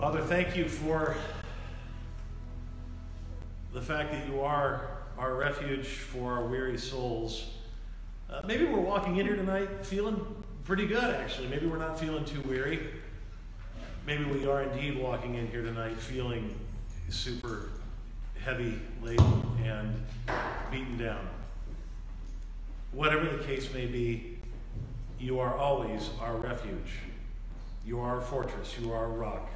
Father, thank you for the fact that you are our refuge for our weary souls. Uh, maybe we're walking in here tonight feeling pretty good, actually. Maybe we're not feeling too weary. Maybe we are indeed walking in here tonight feeling super heavy laden and beaten down. Whatever the case may be, you are always our refuge. You are our fortress. You are our rock.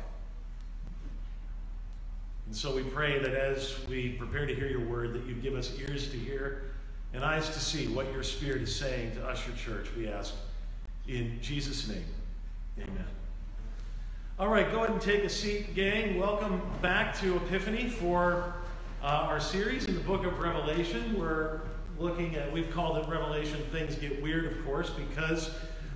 And so we pray that as we prepare to hear your word, that you give us ears to hear and eyes to see what your Spirit is saying to us, your church, we ask. In Jesus' name, amen. All right, go ahead and take a seat, gang. Welcome back to Epiphany for uh, our series in the book of Revelation. We're looking at, we've called it Revelation Things Get Weird, of course, because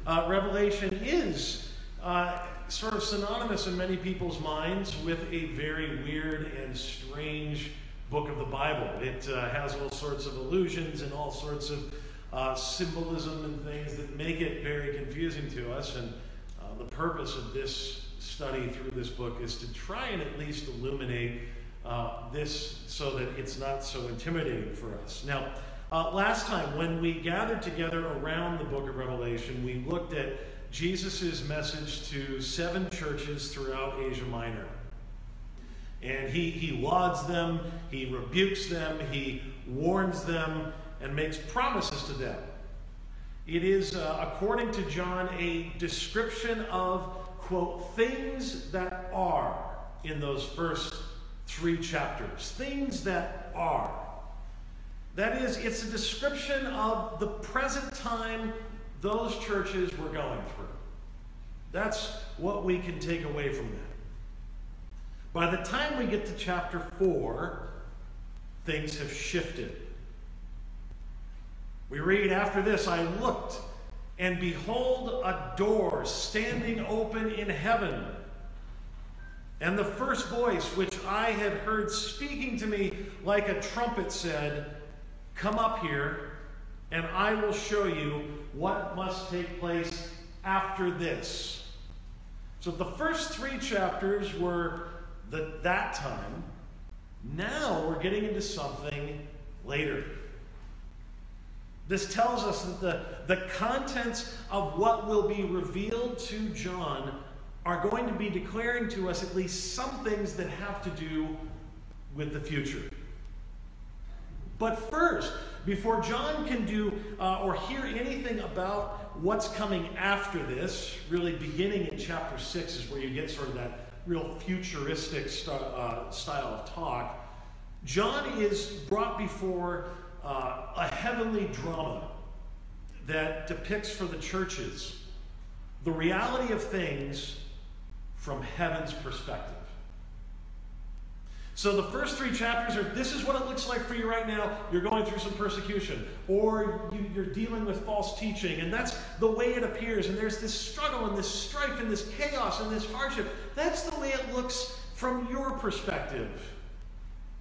uh, Revelation is. Uh, sort of synonymous in many people's minds with a very weird and strange book of the Bible. It uh, has all sorts of allusions and all sorts of uh, symbolism and things that make it very confusing to us. And uh, the purpose of this study through this book is to try and at least illuminate uh, this so that it's not so intimidating for us. Now, uh, last time when we gathered together around the book of Revelation, we looked at Jesus' message to seven churches throughout Asia Minor. And he, he lauds them, he rebukes them, he warns them, and makes promises to them. It is, uh, according to John, a description of, quote, things that are in those first three chapters. Things that are. That is, it's a description of the present time those churches were going through. That's what we can take away from that. By the time we get to chapter 4, things have shifted. We read after this I looked, and behold, a door standing open in heaven. And the first voice which I had heard speaking to me like a trumpet said, Come up here, and I will show you what must take place after this. So the first three chapters were the that time. Now we're getting into something later. This tells us that the, the contents of what will be revealed to John are going to be declaring to us at least some things that have to do with the future. But first, before John can do uh, or hear anything about what's coming after this, really beginning in chapter 6 is where you get sort of that real futuristic st- uh, style of talk. John is brought before uh, a heavenly drama that depicts for the churches the reality of things from heaven's perspective. So the first three chapters are this is what it looks like for you right now. You're going through some persecution, or you, are dealing with false teaching, and that's the way it appears. And there's this struggle, and this strife, and this chaos, and this hardship. That's the way it looks from your perspective.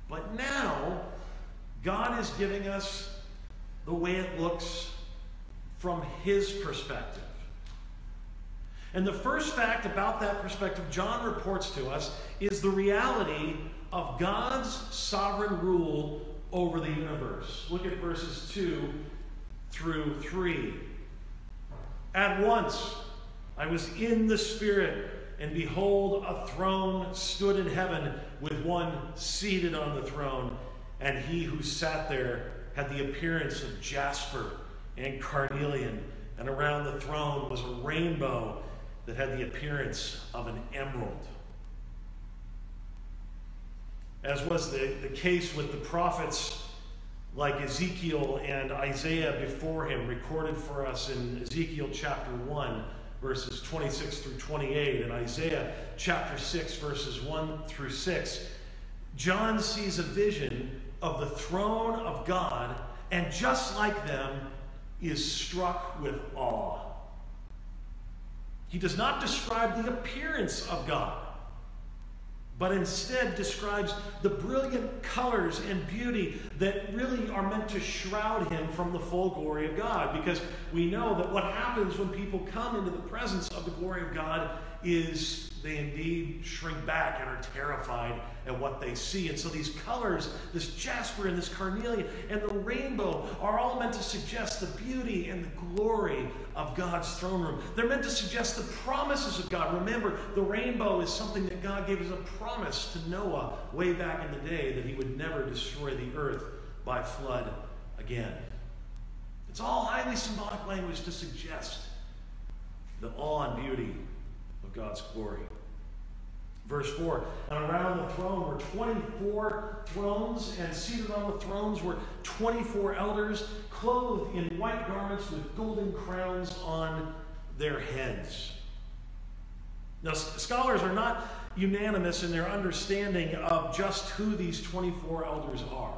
But now, God is giving us the way it looks from His perspective. And the first fact about that perspective John reports to us is the reality of God's sovereign rule over the universe. Look at verses 2 through 3. At once I was in the Spirit, and behold, a throne stood in heaven with one seated on the throne, and he who sat there had the appearance of jasper and carnelian, and around the throne was a rainbow that had the appearance of an emerald as was the, the case with the prophets like Ezekiel and Isaiah before him, recorded for us in Ezekiel chapter 1, verses 26 through 28, and Isaiah chapter 6, verses 1 through 6. John sees a vision of the throne of God, and just like them, is struck with awe. He does not describe the appearance of God but instead describes the brilliant colors and beauty that really are meant to shroud him from the full glory of God. Because we know that what happens when people come into the presence of the glory of God is they indeed shrink back and are terrified at what they see. And so these colors, this jasper and this carnelian and the rainbow, are all meant to suggest the beauty and the glory of God's throne room. They're meant to suggest the promises of God. Remember, the rainbow is something that God gave as a promise to Noah way back in the day that he would never destroy the earth by flood again. It's all highly symbolic language to suggest the awe and beauty of God's glory. Verse 4 And around the throne were 24 thrones, and seated on the thrones were 24 elders, clothed in white garments with golden crowns on their heads. Now, scholars are not unanimous in their understanding of just who these 24 elders are.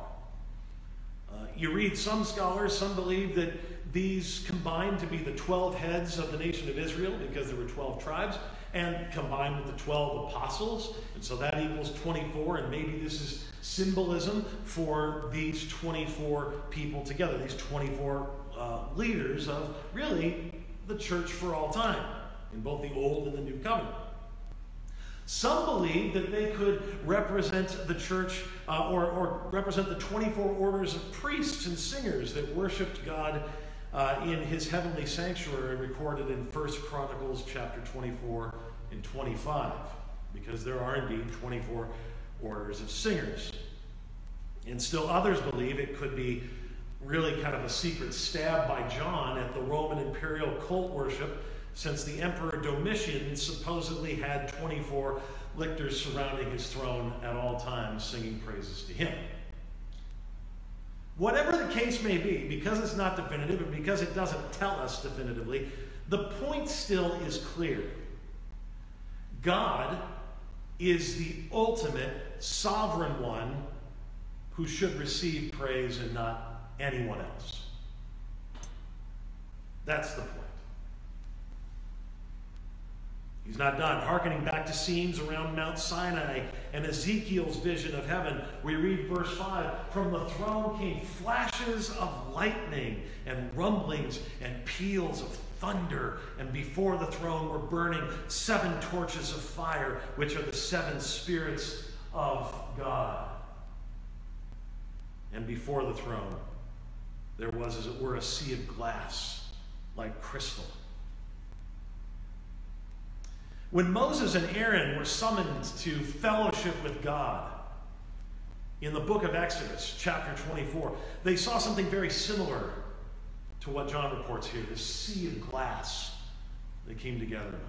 Uh, you read some scholars, some believe that these combined to be the 12 heads of the nation of Israel because there were 12 tribes and combined with the 12 apostles. And so that equals 24, and maybe this is symbolism for these 24 people together, these 24 uh, leaders of really the church for all time, in both the Old and the New Covenant. Some believe that they could represent the church uh, or, or, represent the 24 orders of priests and singers that worshiped God uh, in his heavenly sanctuary recorded in 1 Chronicles chapter 24 and 25, because there are indeed 24 orders of singers. And still others believe it could be really kind of a secret stab by John at the Roman imperial cult worship, since the Emperor Domitian supposedly had 24 lictors surrounding his throne at all times singing praises to him. Case may be, because it's not definitive and because it doesn't tell us definitively, the point still is clear. God is the ultimate sovereign one who should receive praise and not anyone else. That's the point. He's not done. Harkening back to scenes around Mount Sinai and Ezekiel's vision of heaven, we read verse 5 From the throne came flashes of lightning and rumblings and peals of thunder, and before the throne were burning seven torches of fire, which are the seven spirits of God. And before the throne, there was, as it were, a sea of glass like crystal. When Moses and Aaron were summoned to fellowship with God in the book of Exodus, chapter 24, they saw something very similar to what John reports here this sea of glass that came together.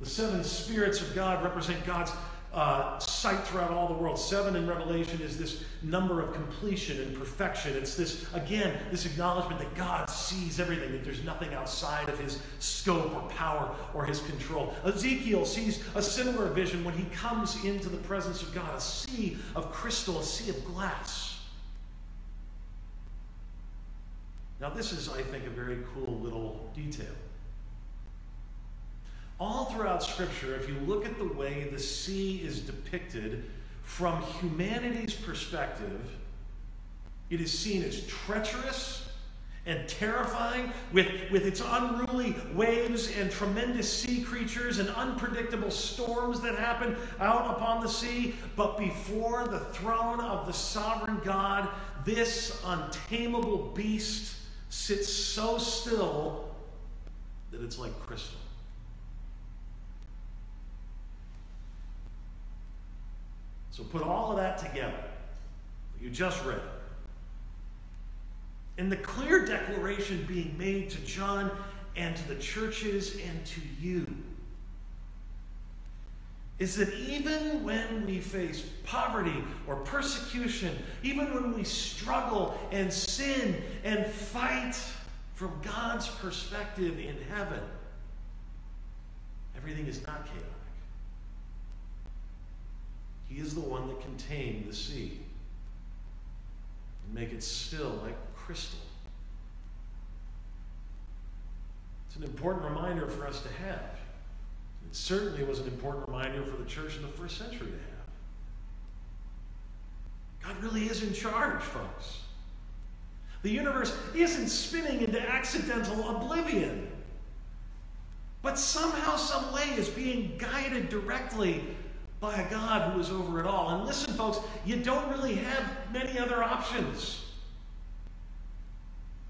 The seven spirits of God represent God's uh, sight throughout all the world. Seven in Revelation is this number of completion and perfection. It's this, again, this acknowledgement that God sees everything, that there's nothing outside of his scope or power or his control. Ezekiel sees a similar vision when he comes into the presence of God a sea of crystal, a sea of glass. Now, this is, I think, a very cool little detail. All throughout Scripture, if you look at the way the sea is depicted from humanity's perspective, it is seen as treacherous and terrifying with, with its unruly waves and tremendous sea creatures and unpredictable storms that happen out upon the sea. But before the throne of the sovereign God, this untamable beast sits so still that it's like crystal. So put all of that together, you just read. And the clear declaration being made to John and to the churches and to you is that even when we face poverty or persecution, even when we struggle and sin and fight from God's perspective in heaven, everything is not chaotic. He is the one that can tame the sea and make it still like crystal. It's an important reminder for us to have. It certainly was an important reminder for the church in the first century to have. God really is in charge, folks. The universe isn't spinning into accidental oblivion. but somehow, some way is being guided directly by a God who is over it all. And listen, folks, you don't really have many other options.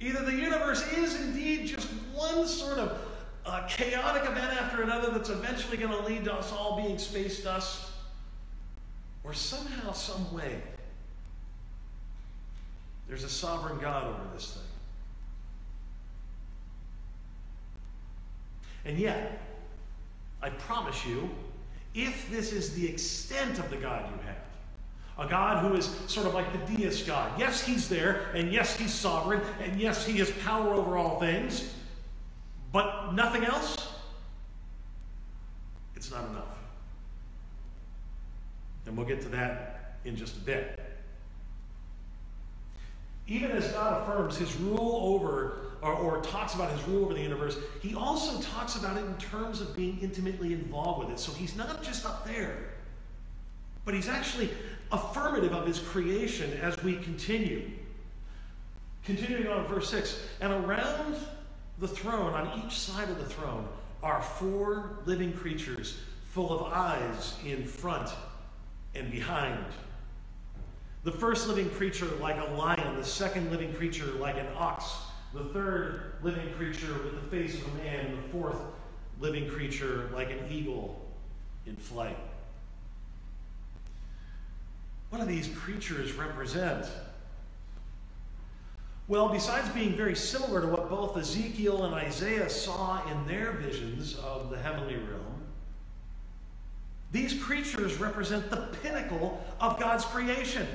Either the universe is indeed just one sort of uh, chaotic event after another that's eventually going to lead to us all being space dust, or somehow, some way, there's a sovereign God over this thing. And yet, I promise you, if this is the extent of the God you have, a God who is sort of like the deist God. Yes, he's there, and yes, he's sovereign, and yes, he has power over all things, but nothing else? It's not enough. And we'll get to that in just a bit. Even as God affirms his rule over, or, or, talks about his rule over the universe, he also talks about it in terms of being intimately involved with it. So he's not just up there, but he's actually affirmative of his creation as we continue. Continuing on verse 6 And around the throne, on each side of the throne, are four living creatures full of eyes in front and behind. The first living creature like a lion, the second living creature like an ox, the third living creature with the face of a man, the fourth living creature like an eagle in flight. What do these creatures represent? Well, besides being very similar to what both Ezekiel and Isaiah saw in their visions of the heavenly realm, these creatures represent the pinnacle of God's creation.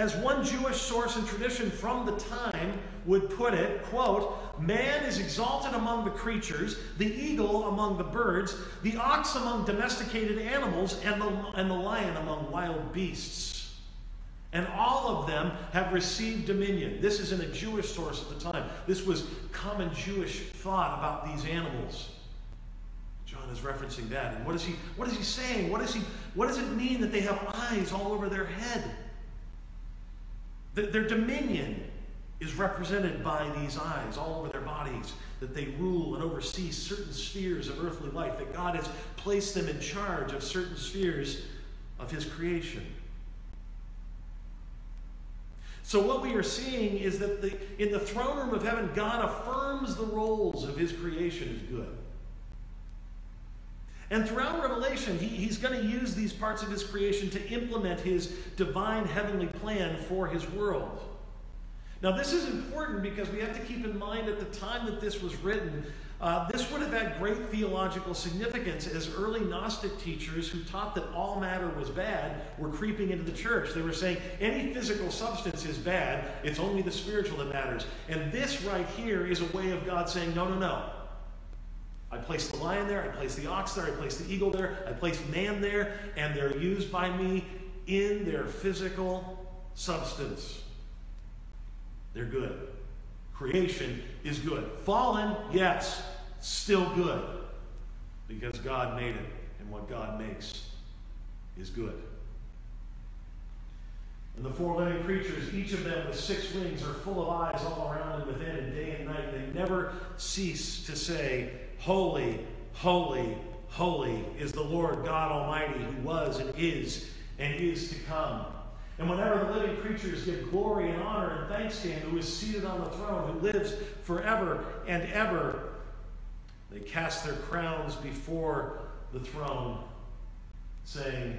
As one Jewish source and tradition from the time would put it, quote, man is exalted among the creatures, the eagle among the birds, the ox among domesticated animals, and the, and the lion among wild beasts. And all of them have received dominion. This is in a Jewish source at the time. This was common Jewish thought about these animals. John is referencing that. And what is he, what is he saying? What, is he, what does it mean that they have eyes all over their head? Their dominion is represented by these eyes all over their bodies, that they rule and oversee certain spheres of earthly life, that God has placed them in charge of certain spheres of His creation. So, what we are seeing is that the, in the throne room of heaven, God affirms the roles of His creation as good. And throughout Revelation, he, he's going to use these parts of his creation to implement his divine heavenly plan for his world. Now, this is important because we have to keep in mind at the time that this was written, uh, this would have had great theological significance as early Gnostic teachers who taught that all matter was bad were creeping into the church. They were saying any physical substance is bad, it's only the spiritual that matters. And this right here is a way of God saying, no, no, no. I place the lion there, I place the ox there, I place the eagle there, I place man there, and they're used by me in their physical substance. They're good. Creation is good. Fallen, yes, still good. Because God made it, and what God makes is good. And the four living creatures, each of them with six wings, are full of eyes all around and within, and day and night. They never cease to say, Holy, holy, holy is the Lord God Almighty who was and is and is to come. And whenever the living creatures give glory and honor and thanks to Him who is seated on the throne, who lives forever and ever, they cast their crowns before the throne, saying,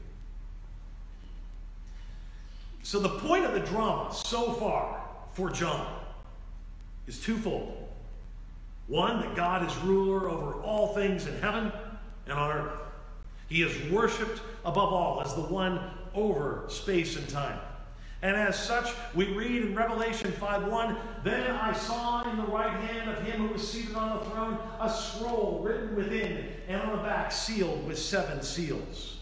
So, the point of the drama so far for John is twofold. One, that God is ruler over all things in heaven and on earth. He is worshiped above all as the one over space and time. And as such, we read in Revelation 5:1, Then I saw in the right hand of him who was seated on the throne a scroll written within and on the back sealed with seven seals.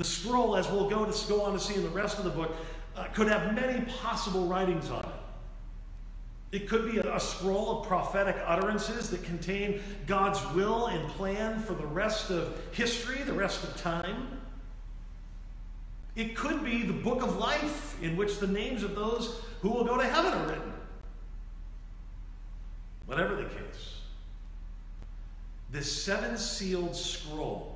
The scroll, as we'll go, to, go on to see in the rest of the book, uh, could have many possible writings on it. It could be a, a, scroll of prophetic utterances that contain God's will and plan for the rest of history, the rest of time. It could be the book of life in which the names of those who will go to heaven are written. Whatever the case, this seven sealed scroll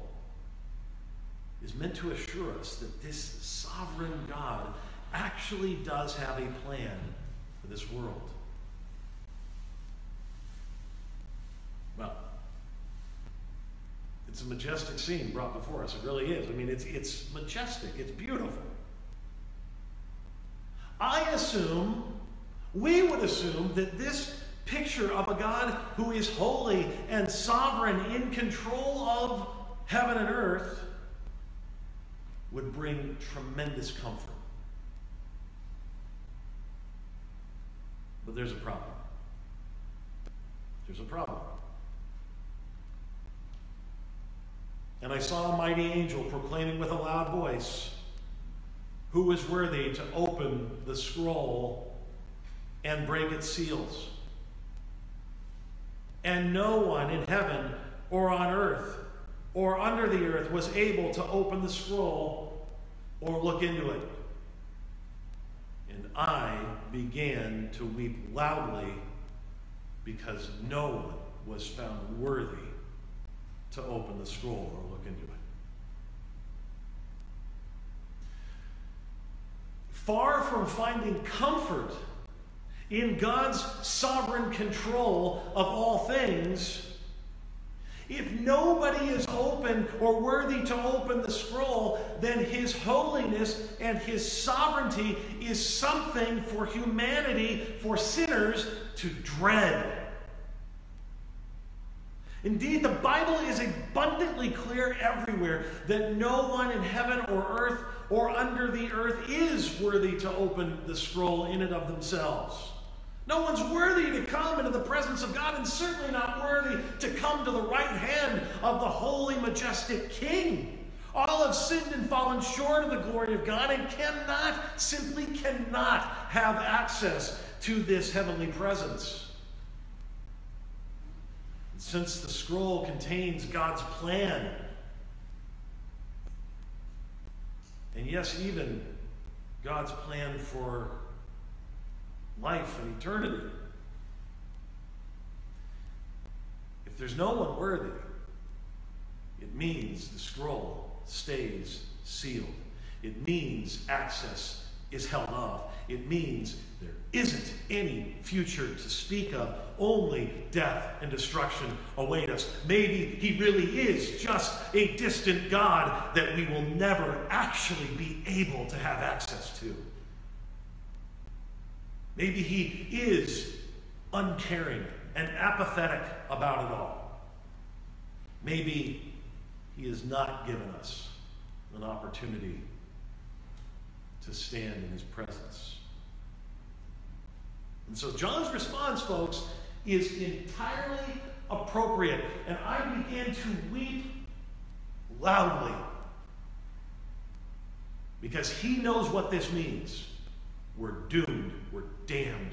is meant to assure us that this sovereign God actually does have a plan for this world. Well, it's a majestic scene brought before us. It really is. I mean, it's, it's majestic, it's beautiful. I assume, we would assume, that this picture of a God who is holy and sovereign in control of heaven and earth would bring tremendous comfort. But there's a problem. There's a problem. And I saw a mighty angel proclaiming with a loud voice, Who is worthy to open the scroll and break its seals? And no one in heaven or on earth or under the earth was able to open the scroll or look into it. And I began to weep loudly because no one was found worthy to open the scroll or look into it. Far from finding comfort in God's sovereign control of all things, if nobody is open or worthy to open the scroll, then His holiness and His sovereignty is something for humanity, for sinners, to dread. Indeed, the Bible is abundantly clear everywhere that no one in heaven or earth or under the earth is worthy to open the scroll in and of themselves. No one's worthy to come into the presence of God, and certainly not worthy to come to the right hand of the holy, majestic King. All have sinned and fallen short of the glory of God and cannot, simply cannot have access to this heavenly presence. Since the scroll contains God's plan, and yes, even God's plan for life and eternity. If there's no one worthy, it means the scroll stays sealed. It means access is held off. It means there isn't any future to speak of. Only death and destruction await us. Maybe he really is just a distant God that we will never actually be able to have access to. Maybe he is uncaring and apathetic about it all. Maybe he has not given us an opportunity to stand in his presence. And so John's response, folks, is entirely appropriate. And I began to weep loudly because he knows what this means. We're doomed. We're damned.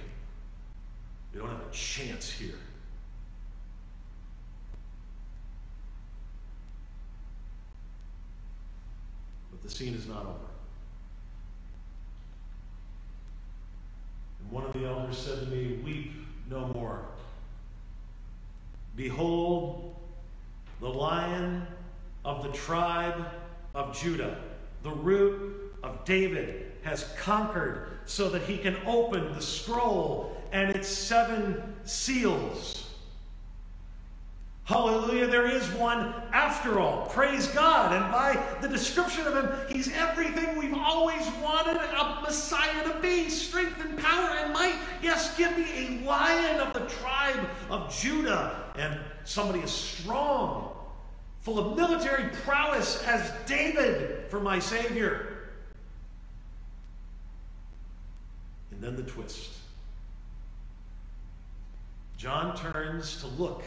We don't have a chance here. But the scene is not over. And one of the elders said to me, Weep no more. Behold, the lion of the tribe of Judah, the root of David, has conquered so that he can open the scroll and its seven seals. Hallelujah, there is one after all. Praise God. And by the description of him, he's everything we've always wanted a Messiah to be strength and power and might. Yes, give me a lion of the tribe of Judah and somebody as strong, full of military prowess as David for my Savior. And then the twist. John turns to look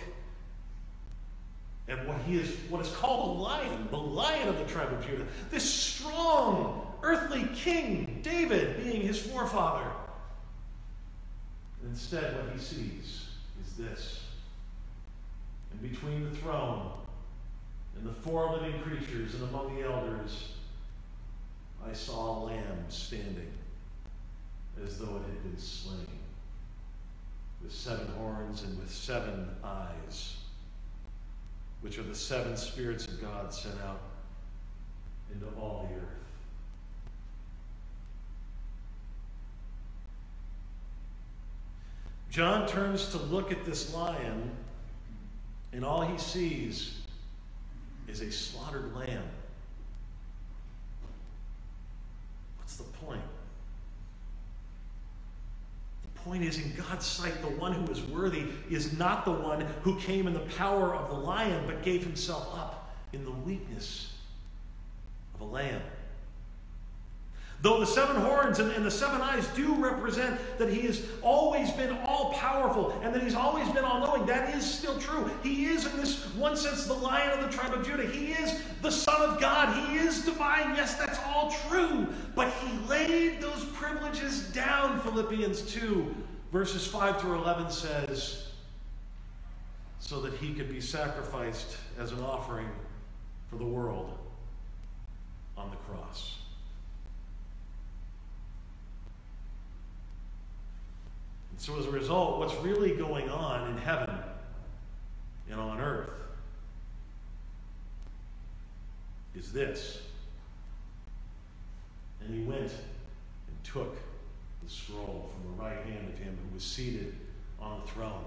at what he is what is called a lion, the lion of the tribe of Judah, this strong earthly king, David being his forefather. Instead, what he sees is this. And between the throne and the four living creatures and among the elders, I saw a lamb standing as though it had been slain, with seven horns and with seven eyes which are the seven spirits of God sent out into all the earth. John turns to look at this lion, and all he sees is a slaughtered lamb. What's the point? Point is, in God's sight, the one who is worthy is not the one who came in the power of the lion, but gave himself up in the weakness of a lamb. Though the seven horns and, and, the seven eyes do represent that he has always been all powerful and that he's always been all knowing, that is still true. He is, in this one sense, the lion of the tribe of Judah. He is the Son of God. He is divine. Yes, that's all true. But he laid those privileges down, Philippians 2, verses 5 through 11 says, so that he could be sacrificed as an offering for the world on the cross. And so, as a result, what's really going on in heaven and on earth is this. And he went and took the scroll from the right hand of him who was seated on the throne.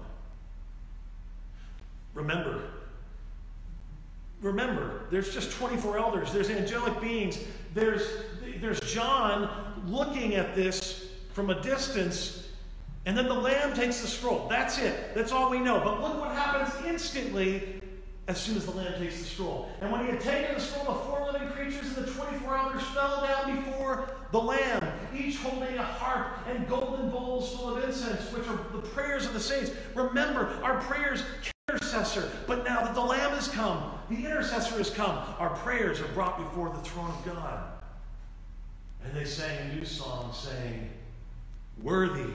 Remember, remember, there's just 24 elders, there's angelic beings, there's, there's John looking at this from a distance and then the Lamb takes the scroll. That's it. That's all we know. But look what happens instantly as soon as the Lamb takes the scroll. And when he had taken the scroll, the four living creatures and the 24 elders fell down before the Lamb, each holding a harp and golden bowls full of incense, which are the prayers of the saints. Remember, our prayers intercessor. But now that the Lamb has come, the intercessor has come, our prayers are brought before the throne of God. And they sang a new song, saying, Worthy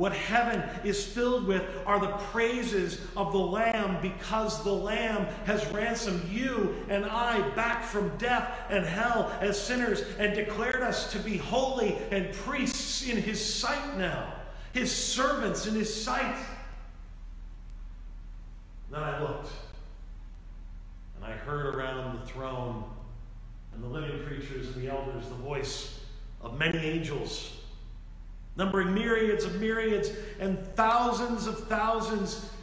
What heaven is filled with are the praises of the Lamb because the Lamb has ransomed you and I back from death and hell as sinners and declared us to be holy and priests in His sight now, His servants in His sight. Then I looked and I heard around the throne and the living creatures and the elders the voice of many angels numbering myriads of myriads and thousands of thousands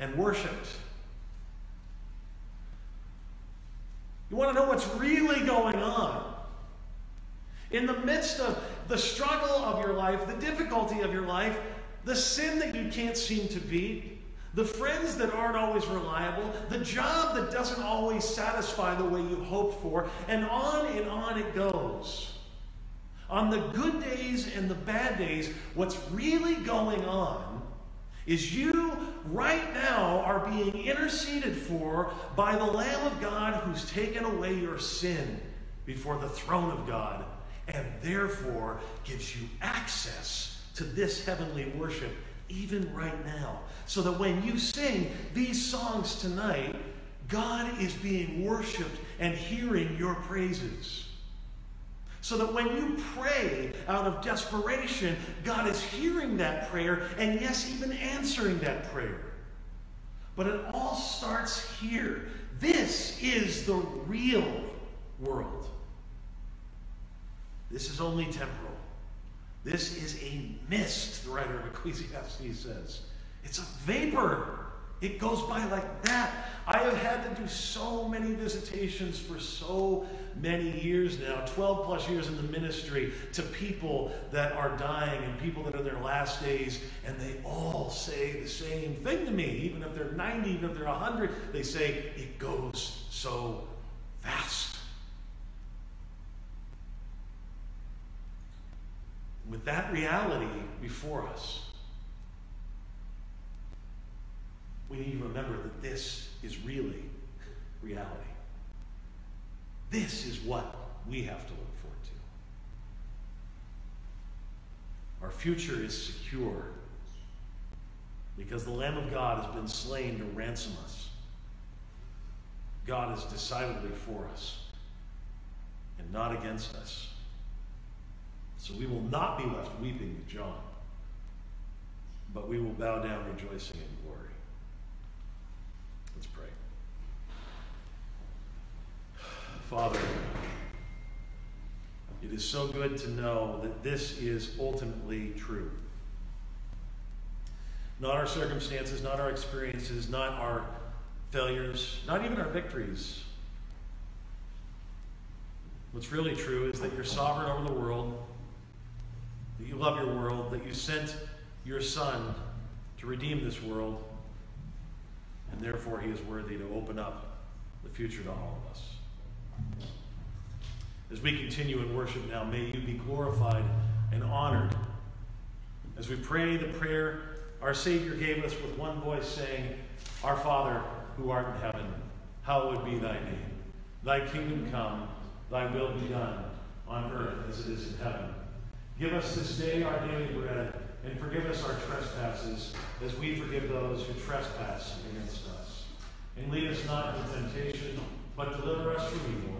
and worshiped. You want to know what's really going on? In the midst of the struggle of your life, the difficulty of your life, the sin that you can't seem to beat, the friends that aren't always reliable, the job that doesn't always satisfy the way you hoped for, and on and on it goes. On the good days and the bad days, what's really going on is you right now are being interceded for by the Lamb of God who's taken away your sin before the throne of God and therefore gives you access to this heavenly worship even right now. So that when you sing these songs tonight, God is being worshiped and hearing your praises. So that when you pray out of desperation, God is hearing that prayer and, yes, even answering that prayer. But it all starts here. This is the real world. This is only temporal. This is a mist, the writer of Ecclesiastes says. It's a vapor. It goes by like that. I have had to do so many visitations for so many years now 12 plus years in the ministry to people that are dying and people that are in their last days, and they all say the same thing to me. Even if they're 90, even if they're 100, they say, It goes so fast. With that reality before us, we need to remember that this is really reality. This is what we have to look forward to. Our future is secure because the Lamb of God has been slain to ransom us. God is decidedly for us and not against us. So we will not be left weeping with John, but we will bow down rejoicing in glory. Let's pray. Father, it is so good to know that this is ultimately true. Not our circumstances, not our experiences, not our failures, not even our victories. What's really true is that you're sovereign over the world, that you love your world, that you sent your Son to redeem this world, and therefore he is worthy to open up the future to all of us. As we continue in worship now, may you be glorified and honored. As we pray the prayer our Savior gave us with one voice saying, Our Father, who art in heaven, hallowed be thy name. Thy kingdom come, thy will be done, on earth as it is in heaven. Give us this day our daily bread, and forgive us our trespasses, as we forgive those who trespass against us. And lead us not into temptation, but deliver us from evil.